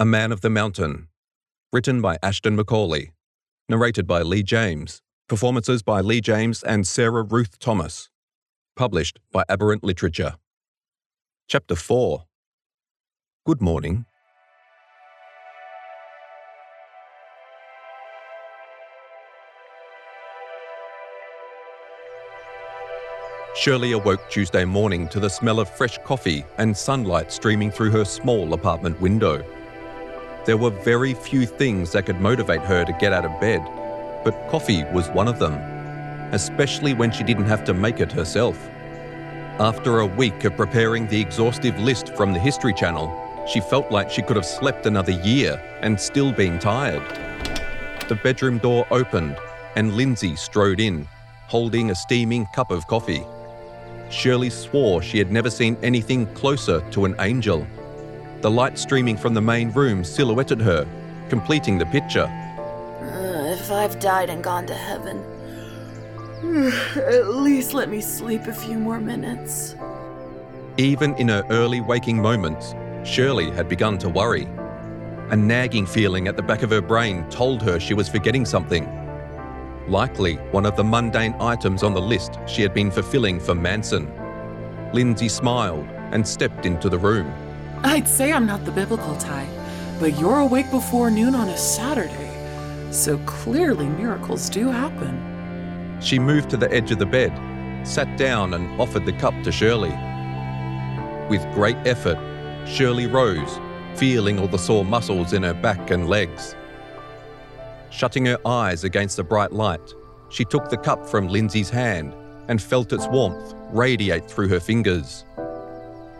A Man of the Mountain. Written by Ashton Macaulay. Narrated by Leigh James. Performances by Leigh James and Sarah Ruth Thomas. Published by Aberrant Literature. Chapter 4 Good Morning. Shirley awoke Tuesday morning to the smell of fresh coffee and sunlight streaming through her small apartment window. There were very few things that could motivate her to get out of bed, but coffee was one of them, especially when she didn't have to make it herself. After a week of preparing the exhaustive list from the History Channel, she felt like she could have slept another year and still been tired. The bedroom door opened and Lindsay strode in, holding a steaming cup of coffee. Shirley swore she had never seen anything closer to an angel. The light streaming from the main room silhouetted her, completing the picture. Uh, if I've died and gone to heaven, at least let me sleep a few more minutes. Even in her early waking moments, Shirley had begun to worry. A nagging feeling at the back of her brain told her she was forgetting something. Likely one of the mundane items on the list she had been fulfilling for Manson. Lindsay smiled and stepped into the room. I'd say I'm not the biblical type, but you're awake before noon on a Saturday. So clearly miracles do happen. She moved to the edge of the bed, sat down, and offered the cup to Shirley. With great effort, Shirley rose, feeling all the sore muscles in her back and legs. Shutting her eyes against the bright light, she took the cup from Lindsay's hand and felt its warmth radiate through her fingers.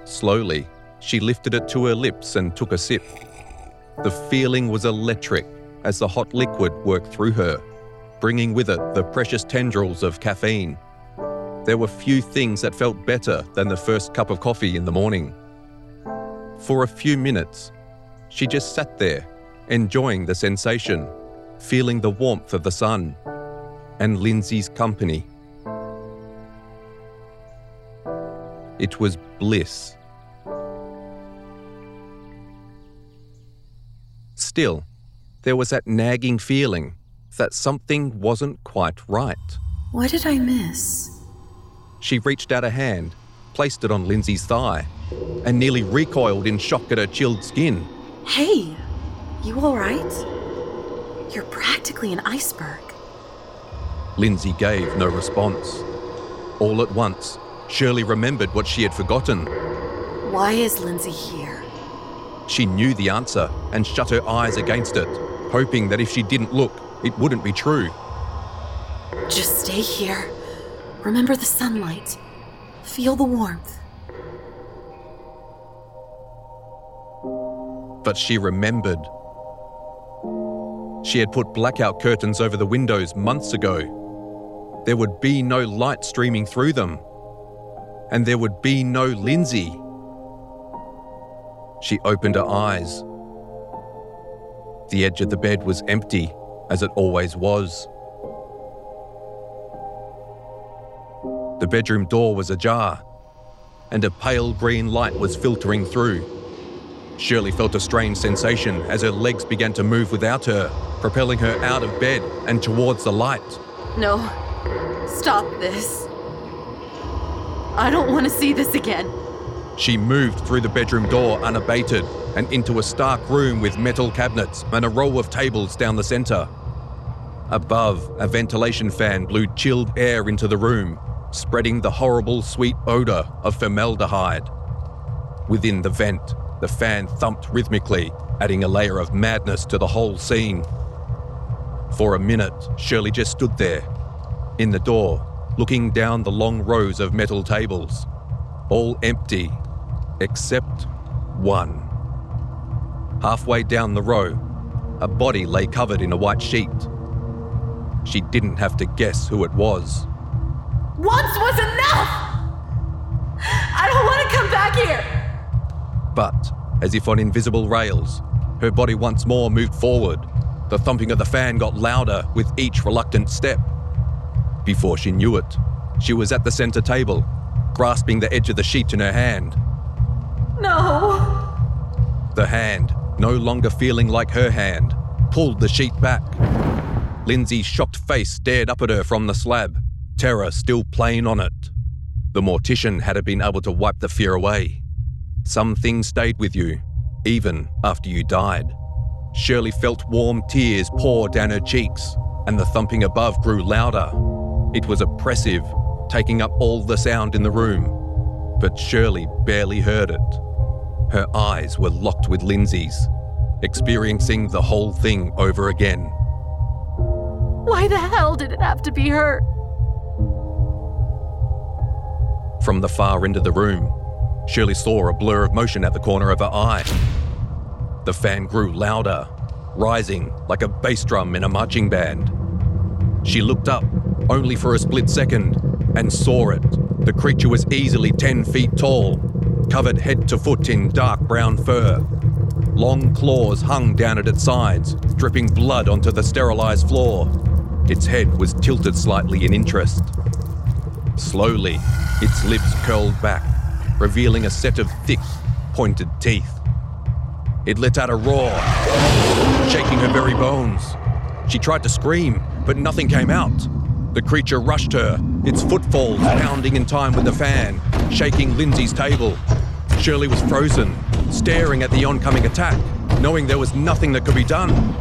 Slowly, she lifted it to her lips and took a sip. The feeling was electric as the hot liquid worked through her, bringing with it the precious tendrils of caffeine. There were few things that felt better than the first cup of coffee in the morning. For a few minutes, she just sat there, enjoying the sensation, feeling the warmth of the sun and Lindsay's company. It was bliss. Still, there was that nagging feeling that something wasn't quite right. What did I miss? She reached out a hand, placed it on Lindsay's thigh, and nearly recoiled in shock at her chilled skin. Hey, you alright? You're practically an iceberg. Lindsay gave no response. All at once, Shirley remembered what she had forgotten. Why is Lindsay here? She knew the answer and shut her eyes against it, hoping that if she didn't look, it wouldn't be true. Just stay here. Remember the sunlight. Feel the warmth. But she remembered. She had put blackout curtains over the windows months ago. There would be no light streaming through them. And there would be no Lindsay. She opened her eyes. The edge of the bed was empty, as it always was. The bedroom door was ajar, and a pale green light was filtering through. Shirley felt a strange sensation as her legs began to move without her, propelling her out of bed and towards the light. No. Stop this. I don't want to see this again. She moved through the bedroom door unabated and into a stark room with metal cabinets and a row of tables down the centre. Above, a ventilation fan blew chilled air into the room, spreading the horrible sweet odour of formaldehyde. Within the vent, the fan thumped rhythmically, adding a layer of madness to the whole scene. For a minute, Shirley just stood there, in the door, looking down the long rows of metal tables, all empty, except one. Halfway down the row, a body lay covered in a white sheet. She didn't have to guess who it was. Once was enough! I don't want to come back here! But, as if on invisible rails, her body once more moved forward. The thumping of the fan got louder with each reluctant step. Before she knew it, she was at the centre table, grasping the edge of the sheet in her hand. No! The hand, no longer feeling like her hand, pulled the sheet back. Lindsay's shocked face stared up at her from the slab, terror still playing on it. The mortician hadn't been able to wipe the fear away. Some things stayed with you, even after you died. Shirley felt warm tears pour down her cheeks, and the thumping above grew louder. It was oppressive, taking up all the sound in the room, but Shirley barely heard it. Her eyes were locked with Lindsay's, experiencing the whole thing over again. Why the hell did it have to be her? From the far end of the room, Shirley saw a blur of motion at the corner of her eye. The fan grew louder, rising like a bass drum in a marching band. She looked up, only for a split second, and saw it. The creature was easily 10 feet tall, covered head to foot in dark brown fur. Long claws hung down at its sides, dripping blood onto the sterilized floor. Its head was tilted slightly in interest. Slowly, its lips curled back, revealing a set of thick, pointed teeth. It let out a roar, shaking her very bones. She tried to scream, but nothing came out. The creature rushed her, its footfalls pounding in time with the fan, shaking Lindsay's table. Shirley was frozen, staring at the oncoming attack, knowing there was nothing that could be done.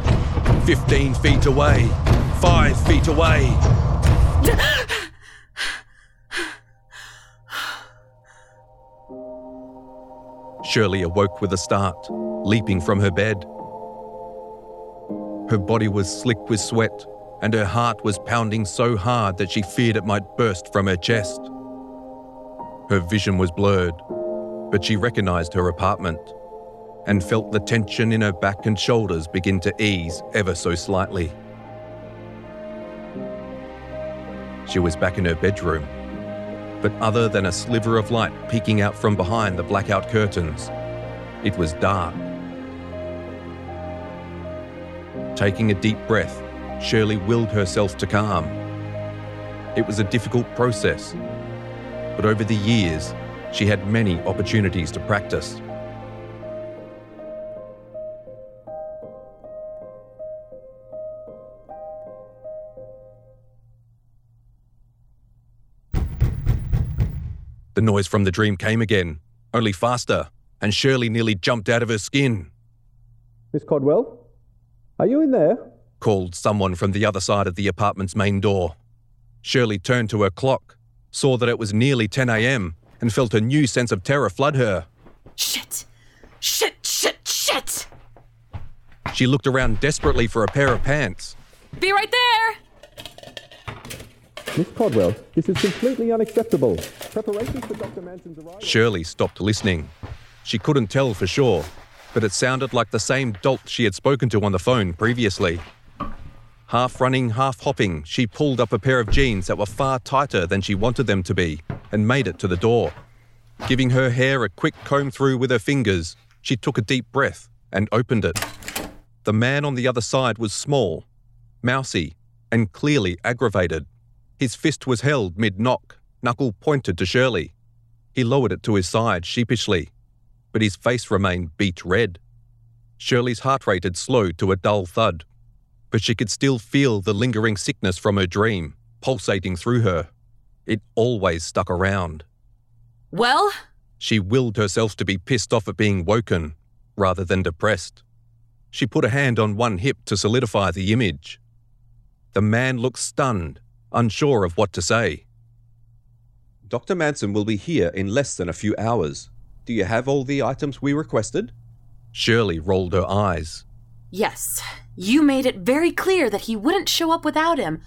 Fifteen feet away, five feet away. Shirley awoke with a start, leaping from her bed. Her body was slick with sweat, and her heart was pounding so hard that she feared it might burst from her chest. Her vision was blurred, but she recognized her apartment and felt the tension in her back and shoulders begin to ease ever so slightly. She was back in her bedroom, but other than a sliver of light peeking out from behind the blackout curtains, it was dark. Taking a deep breath, Shirley willed herself to calm. It was a difficult process, but over the years, she had many opportunities to practice. The noise from the dream came again, only faster, and Shirley nearly jumped out of her skin. Miss Codwell? Are you in there? called someone from the other side of the apartment's main door. Shirley turned to her clock, saw that it was nearly 10 a.m., and felt a new sense of terror flood her. Shit! Shit, shit, shit! She looked around desperately for a pair of pants. Be right there! Miss Codwell, this is completely unacceptable. Preparations for Dr. Manson's arrival. Shirley stopped listening. She couldn't tell for sure, but it sounded like the same dolt she had spoken to on the phone previously. Half running, half hopping, she pulled up a pair of jeans that were far tighter than she wanted them to be and made it to the door. Giving her hair a quick comb through with her fingers, she took a deep breath and opened it. The man on the other side was small, mousy, and clearly aggravated. His fist was held mid knock, knuckle pointed to Shirley. He lowered it to his side sheepishly, but his face remained beet red. Shirley's heart rate had slowed to a dull thud but she could still feel the lingering sickness from her dream pulsating through her. It always stuck around. Well? She willed herself to be pissed off at being woken rather than depressed. She put a hand on one hip to solidify the image. The man looked stunned, unsure of what to say. Dr. Manson will be here in less than a few hours. Do you have all the items we requested? Shirley rolled her eyes. Yes. You made it very clear that he wouldn't show up without him.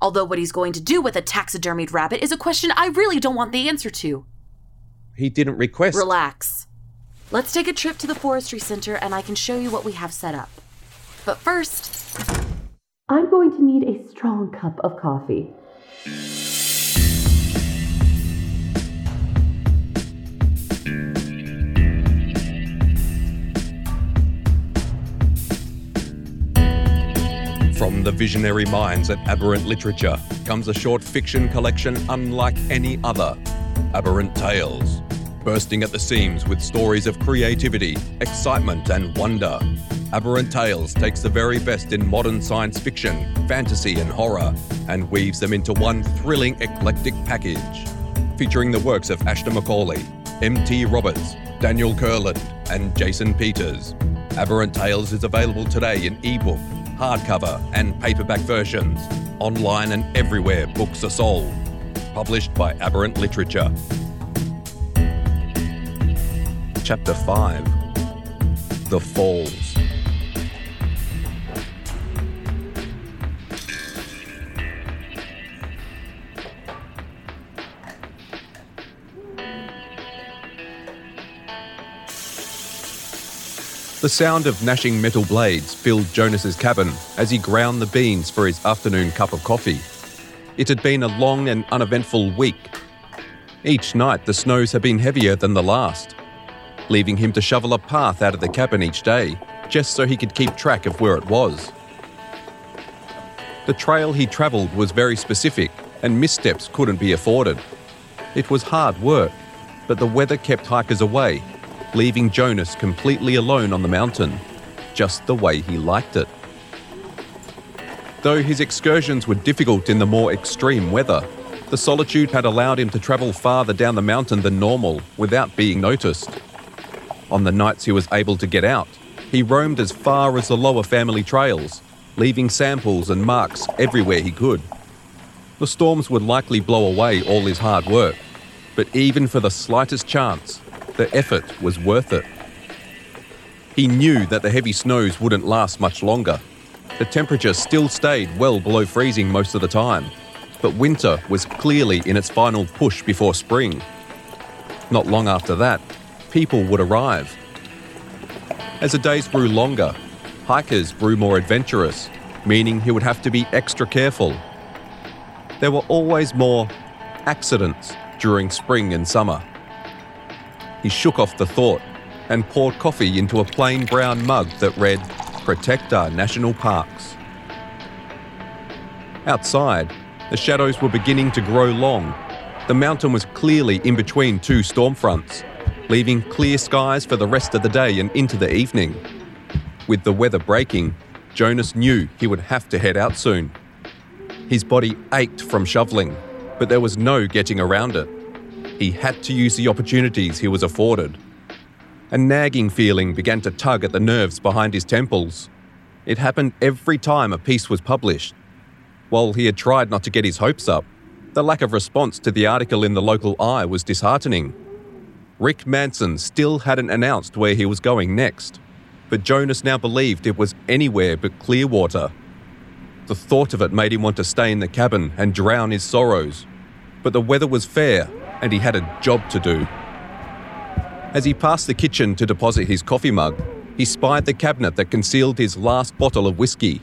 Although what he's going to do with a taxidermied rabbit is a question I really don't want the answer to. He didn't request. Relax. Let's take a trip to the Forestry Center and I can show you what we have set up. But first, I'm going to need a strong cup of coffee. From the visionary minds at Aberrant Literature comes a short fiction collection unlike any other Aberrant Tales. bursting at the seams with stories of creativity, excitement, and wonder. Aberrant Tales takes the very best in modern science fiction, fantasy, and horror and weaves them into one thrilling, eclectic package. Featuring the works of Ashton Macaulay, M.T. Roberts, Daniel Kurland, and Jason Peters. Aberrant Tales is available today in ebook, hardcover, and paperback versions, online and everywhere books are sold. Published by Aberrant Literature. Chapter 5 The Falls. The sound of gnashing metal blades filled Jonas's cabin as he ground the beans for his afternoon cup of coffee. It had been a long and uneventful week. Each night the snows had been heavier than the last, leaving him to shovel a path out of the cabin each day, just so he could keep track of where it was. The trail he travelled was very specific, and missteps couldn't be afforded. It was hard work, but the weather kept hikers away leaving Jonas completely alone on the mountain, just the way he liked it. Though his excursions were difficult in the more extreme weather, the solitude had allowed him to travel farther down the mountain than normal without being noticed. On the nights he was able to get out, he roamed as far as the lower family trails, leaving samples and marks everywhere he could. The storms would likely blow away all his hard work, but even for the slightest chance, the effort was worth it. He knew that the heavy snows wouldn't last much longer. The temperature still stayed well below freezing most of the time, but winter was clearly in its final push before spring. Not long after that, people would arrive. As the days grew longer, hikers grew more adventurous, meaning he would have to be extra careful. There were always more accidents during spring and summer. He shook off the thought and poured coffee into a plain brown mug that read, Protect our national parks. Outside, the shadows were beginning to grow long. The mountain was clearly in between two storm fronts, leaving clear skies for the rest of the day and into the evening. With the weather breaking, Jonas knew he would have to head out soon. His body ached from shoveling, but there was no getting around it. He had to use the opportunities he was afforded. A nagging feeling began to tug at the nerves behind his temples. It happened every time a piece was published. While he had tried not to get his hopes up, the lack of response to the article in the local Eye was disheartening. Rick Manson still hadn't announced where he was going next, but Jonas now believed it was anywhere but Clearwater. The thought of it made him want to stay in the cabin and drown his sorrows. But the weather was fair and he had a job to do. As he passed the kitchen to deposit his coffee mug, he spied the cabinet that concealed his last bottle of whiskey.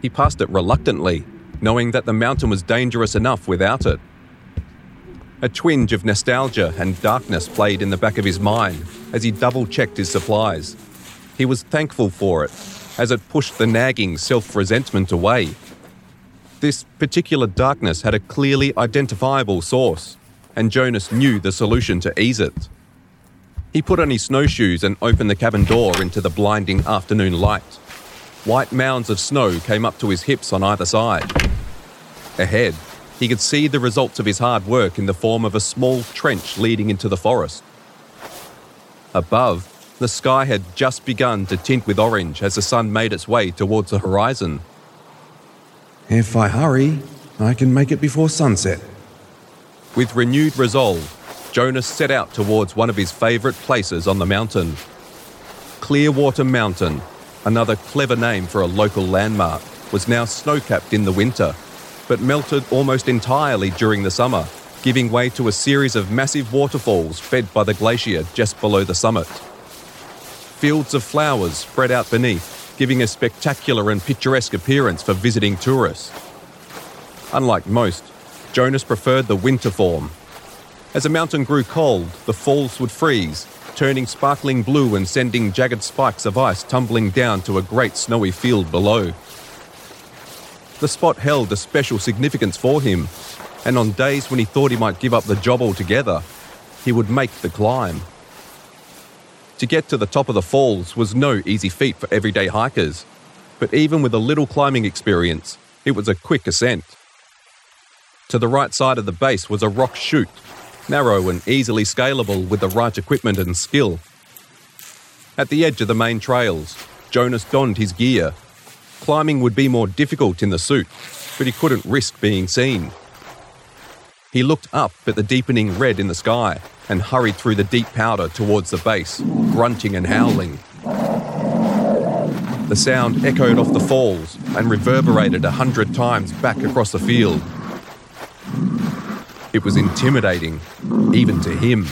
He passed it reluctantly, knowing that the mountain was dangerous enough without it. A twinge of nostalgia and darkness played in the back of his mind as he double checked his supplies. He was thankful for it, as it pushed the nagging self resentment away. This particular darkness had a clearly identifiable source and Jonas knew the solution to ease it. He put on his snowshoes and opened the cabin door into the blinding afternoon light. White mounds of snow came up to his hips on either side. Ahead, he could see the results of his hard work in the form of a small trench leading into the forest. Above, the sky had just begun to tint with orange as the sun made its way towards the horizon. If I hurry, I can make it before sunset, with renewed resolve, Jonas set out towards one of his favourite places on the mountain. Clearwater Mountain, another clever name for a local landmark, was now snow capped in the winter, but melted almost entirely during the summer, giving way to a series of massive waterfalls fed by the glacier just below the summit. Fields of flowers spread out beneath, giving a spectacular and picturesque appearance for visiting tourists. Unlike most, Jonas preferred the winter form. As the mountain grew cold, the falls would freeze, turning sparkling blue and sending jagged spikes of ice tumbling down to a great snowy field below. The spot held a special significance for him, and on days when he thought he might give up the job altogether, he would make the climb. To get to the top of the falls was no easy feat for everyday hikers, but even with a little climbing experience, it was a quick ascent. To the right side of the base was a rock chute, narrow and easily scalable with the right equipment and skill. At the edge of the main trails, Jonas donned his gear. Climbing would be more difficult in the suit, but he couldn't risk being seen. He looked up at the deepening red in the sky and hurried through the deep powder towards the base, grunting and howling. The sound echoed off the falls and reverberated a hundred times back across the field. It was intimidating, even to him.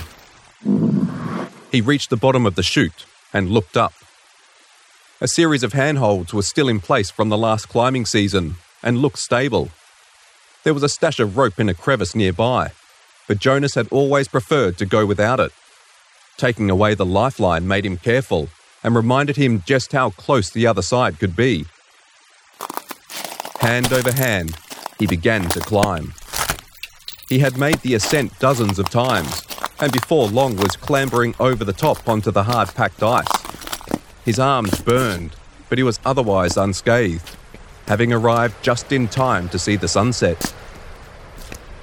He reached the bottom of the chute and looked up. A series of handholds were still in place from the last climbing season and looked stable. There was a stash of rope in a crevice nearby, but Jonas had always preferred to go without it. Taking away the lifeline made him careful and reminded him just how close the other side could be. Hand over hand, he began to climb. He had made the ascent dozens of times, and before long was clambering over the top onto the hard packed ice. His arms burned, but he was otherwise unscathed, having arrived just in time to see the sunset.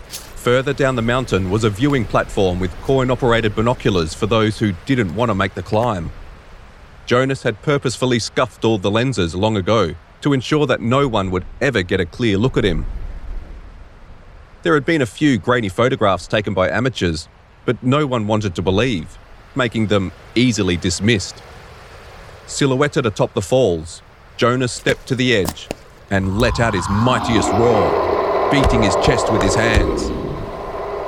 Further down the mountain was a viewing platform with coin operated binoculars for those who didn't want to make the climb. Jonas had purposefully scuffed all the lenses long ago to ensure that no one would ever get a clear look at him. There had been a few grainy photographs taken by amateurs, but no one wanted to believe, making them easily dismissed. Silhouetted atop the falls, Jonas stepped to the edge and let out his mightiest roar, beating his chest with his hands.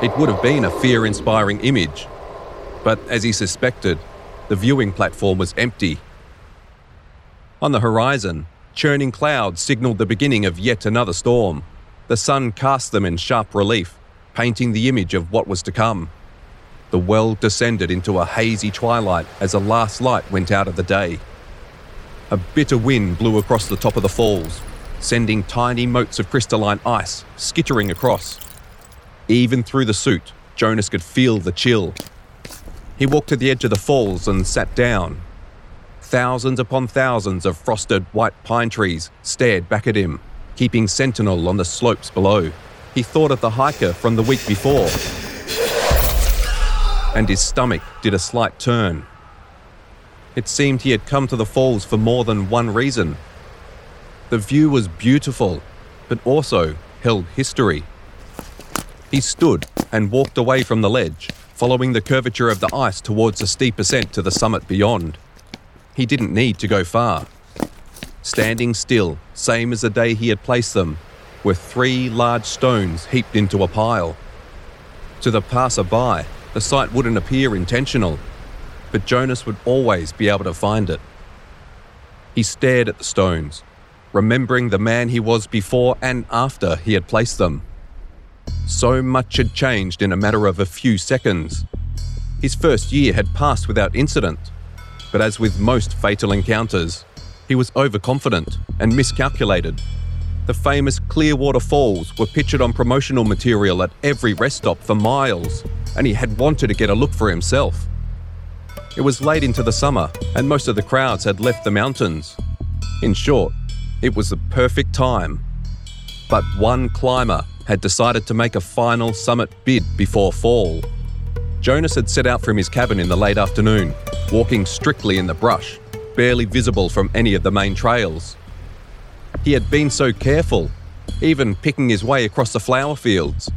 It would have been a fear inspiring image, but as he suspected, the viewing platform was empty. On the horizon, churning clouds signalled the beginning of yet another storm. The sun cast them in sharp relief, painting the image of what was to come. The world descended into a hazy twilight as the last light went out of the day. A bitter wind blew across the top of the falls, sending tiny motes of crystalline ice skittering across. Even through the suit, Jonas could feel the chill. He walked to the edge of the falls and sat down. Thousands upon thousands of frosted white pine trees stared back at him, keeping sentinel on the slopes below. He thought of the hiker from the week before, and his stomach did a slight turn. It seemed he had come to the falls for more than one reason. The view was beautiful, but also held history. He stood and walked away from the ledge, following the curvature of the ice towards a steep ascent to the summit beyond. He didn't need to go far. Standing still, same as the day he had placed them, were three large stones heaped into a pile. To the passer-by, the sight wouldn't appear intentional, but Jonas would always be able to find it. He stared at the stones, remembering the man he was before and after he had placed them. So much had changed in a matter of a few seconds. His first year had passed without incident, but as with most fatal encounters, he was overconfident and miscalculated. The famous Clearwater Falls were pictured on promotional material at every rest stop for miles, and he had wanted to get a look for himself. It was late into the summer, and most of the crowds had left the mountains. In short, it was the perfect time. But one climber had decided to make a final summit bid before fall. Jonas had set out from his cabin in the late afternoon, walking strictly in the brush, barely visible from any of the main trails. He had been so careful, even picking his way across the flower fields.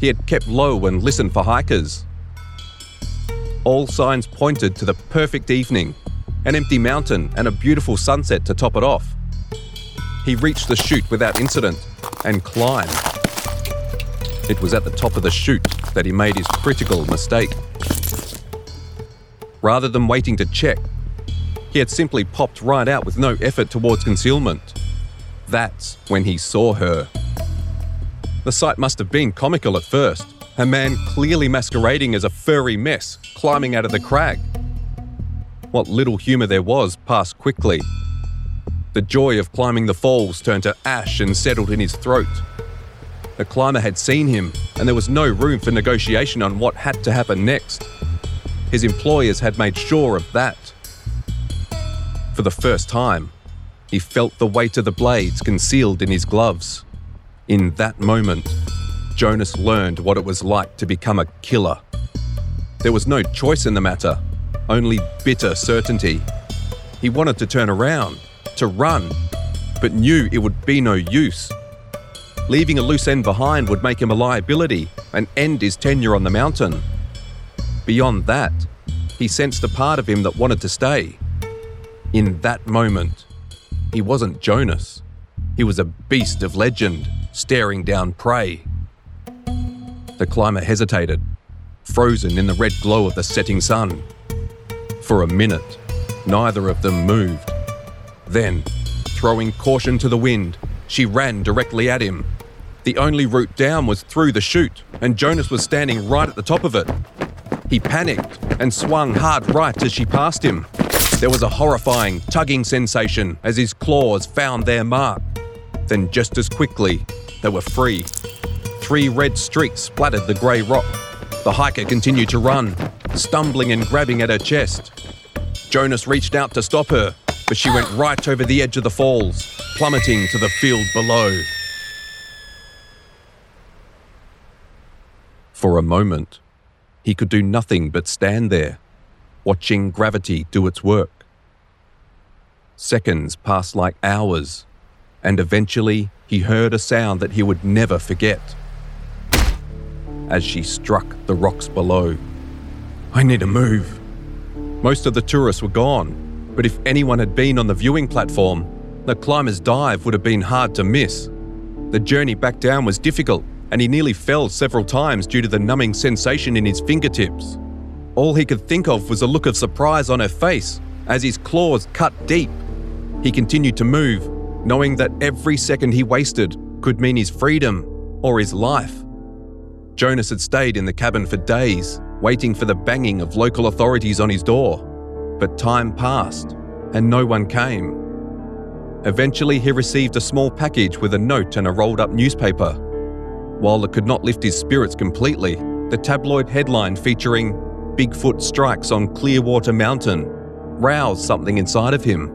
He had kept low and listened for hikers. All signs pointed to the perfect evening an empty mountain and a beautiful sunset to top it off. He reached the chute without incident and climbed. It was at the top of the chute that he made his critical mistake. Rather than waiting to check, he had simply popped right out with no effort towards concealment. That's when he saw her. The sight must have been comical at first, a man clearly masquerading as a furry mess climbing out of the crag. What little humour there was passed quickly. The joy of climbing the falls turned to ash and settled in his throat. The climber had seen him, and there was no room for negotiation on what had to happen next. His employers had made sure of that. For the first time, he felt the weight of the blades concealed in his gloves. In that moment, Jonas learned what it was like to become a killer. There was no choice in the matter, only bitter certainty. He wanted to turn around, to run, but knew it would be no use. Leaving a loose end behind would make him a liability and end his tenure on the mountain. Beyond that, he sensed a part of him that wanted to stay. In that moment, he wasn't Jonas. He was a beast of legend, staring down prey. The climber hesitated, frozen in the red glow of the setting sun. For a minute, neither of them moved. Then, throwing caution to the wind, she ran directly at him. The only route down was through the chute, and Jonas was standing right at the top of it. He panicked and swung hard right as she passed him. There was a horrifying, tugging sensation as his claws found their mark. Then, just as quickly, they were free. Three red streaks splattered the grey rock. The hiker continued to run, stumbling and grabbing at her chest. Jonas reached out to stop her, but she went right over the edge of the falls, plummeting to the field below. For a moment, he could do nothing but stand there, watching gravity do its work. Seconds passed like hours, and eventually he heard a sound that he would never forget. As she struck the rocks below. I need to move. Most of the tourists were gone, but if anyone had been on the viewing platform, the climber's dive would have been hard to miss. The journey back down was difficult, and he nearly fell several times due to the numbing sensation in his fingertips. All he could think of was a look of surprise on her face as his claws cut deep. He continued to move, knowing that every second he wasted could mean his freedom or his life. Jonas had stayed in the cabin for days, waiting for the banging of local authorities on his door. But time passed, and no one came. Eventually, he received a small package with a note and a rolled up newspaper. While it could not lift his spirits completely, the tabloid headline featuring Bigfoot strikes on Clearwater Mountain roused something inside of him.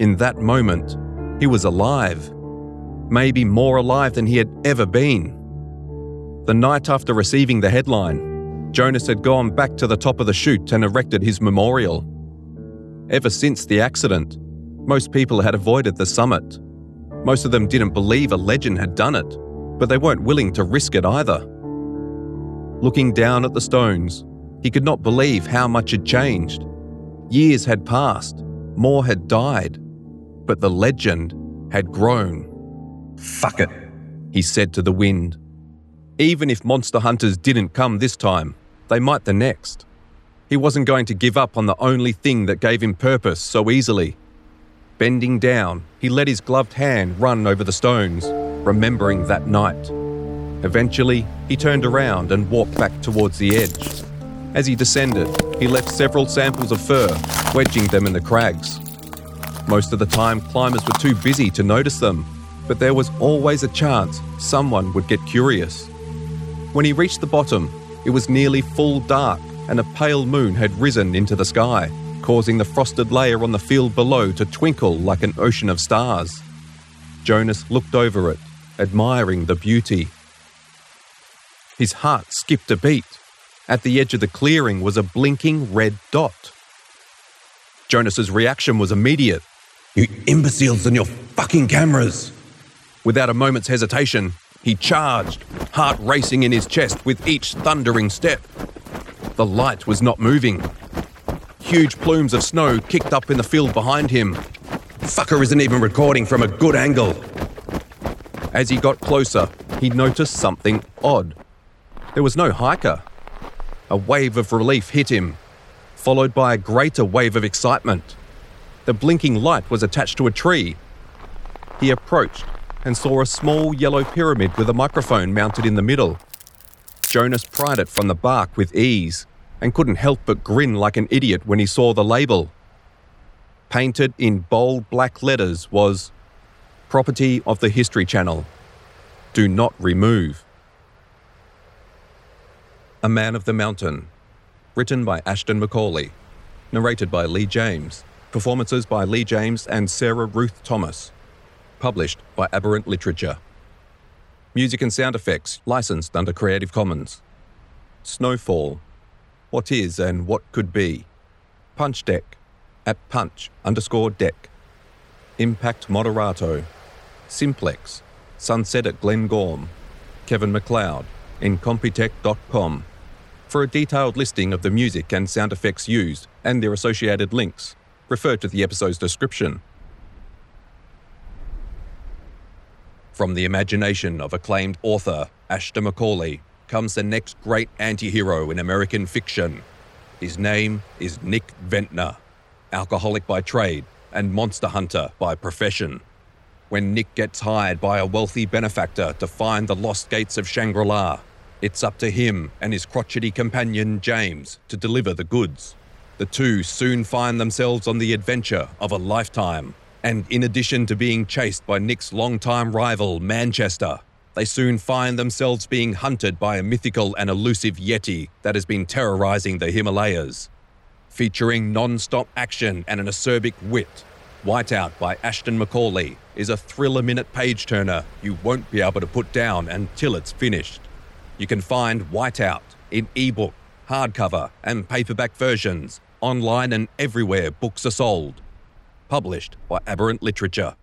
In that moment, he was alive, maybe more alive than he had ever been. The night after receiving the headline, Jonas had gone back to the top of the chute and erected his memorial. Ever since the accident, most people had avoided the summit. Most of them didn't believe a legend had done it, but they weren't willing to risk it either. Looking down at the stones, he could not believe how much had changed. Years had passed, more had died, but the legend had grown. Fuck it, he said to the wind. Even if monster hunters didn't come this time, they might the next. He wasn't going to give up on the only thing that gave him purpose so easily. Bending down, he let his gloved hand run over the stones, remembering that night. Eventually, he turned around and walked back towards the edge. As he descended, he left several samples of fur, wedging them in the crags. Most of the time, climbers were too busy to notice them, but there was always a chance someone would get curious. When he reached the bottom, it was nearly full dark, and a pale moon had risen into the sky, causing the frosted layer on the field below to twinkle like an ocean of stars. Jonas looked over it, admiring the beauty. His heart skipped a beat. At the edge of the clearing was a blinking red dot. Jonas's reaction was immediate. You imbeciles and your fucking cameras! Without a moment's hesitation, he charged, heart racing in his chest with each thundering step. The light was not moving. Huge plumes of snow kicked up in the field behind him. Fucker isn't even recording from a good angle. As he got closer, he noticed something odd. There was no hiker. A wave of relief hit him, followed by a greater wave of excitement. The blinking light was attached to a tree. He approached and saw a small yellow pyramid with a microphone mounted in the middle. Jonas pried it from the bark with ease and couldn't help but grin like an idiot when he saw the label. Painted in bold black letters was Property of the History Channel. Do not remove. A Man of the Mountain. Written by Ashton Macaulay. Narrated by Leigh James. Performances by Leigh James and Sarah Ruth Thomas. Published by Aberrant Literature. Music and sound effects licensed under Creative Commons. Snowfall. What is and what could be. Punch Deck. At punch underscore deck. Impact Moderato. Simplex. Sunset at Glen Gorm. Kevin MacLeod. Incompetech.com. For a detailed listing of the music and sound effects used and their associated links, refer to the episode's description. From the imagination of acclaimed author Ashton Macaulay comes the next great anti hero in American fiction. His name is Nick Ventnor, alcoholic by trade and monster hunter by profession. When Nick gets hired by a wealthy benefactor to find the lost gates of Shangri La, it's up to him and his crotchety companion James to deliver the goods. The two soon find themselves on the adventure of a lifetime, and in addition to being chased by Nick's longtime rival, Manchester, they soon find themselves being hunted by a mythical and elusive Yeti that has been terrorizing the Himalayas. Featuring non stop action and an acerbic wit, Whiteout by Ashton Macaulay is a thriller minute page turner you won't be able to put down until it's finished. You can find Whiteout in ebook, hardcover, and paperback versions online and everywhere books are sold. Published by Aberrant Literature.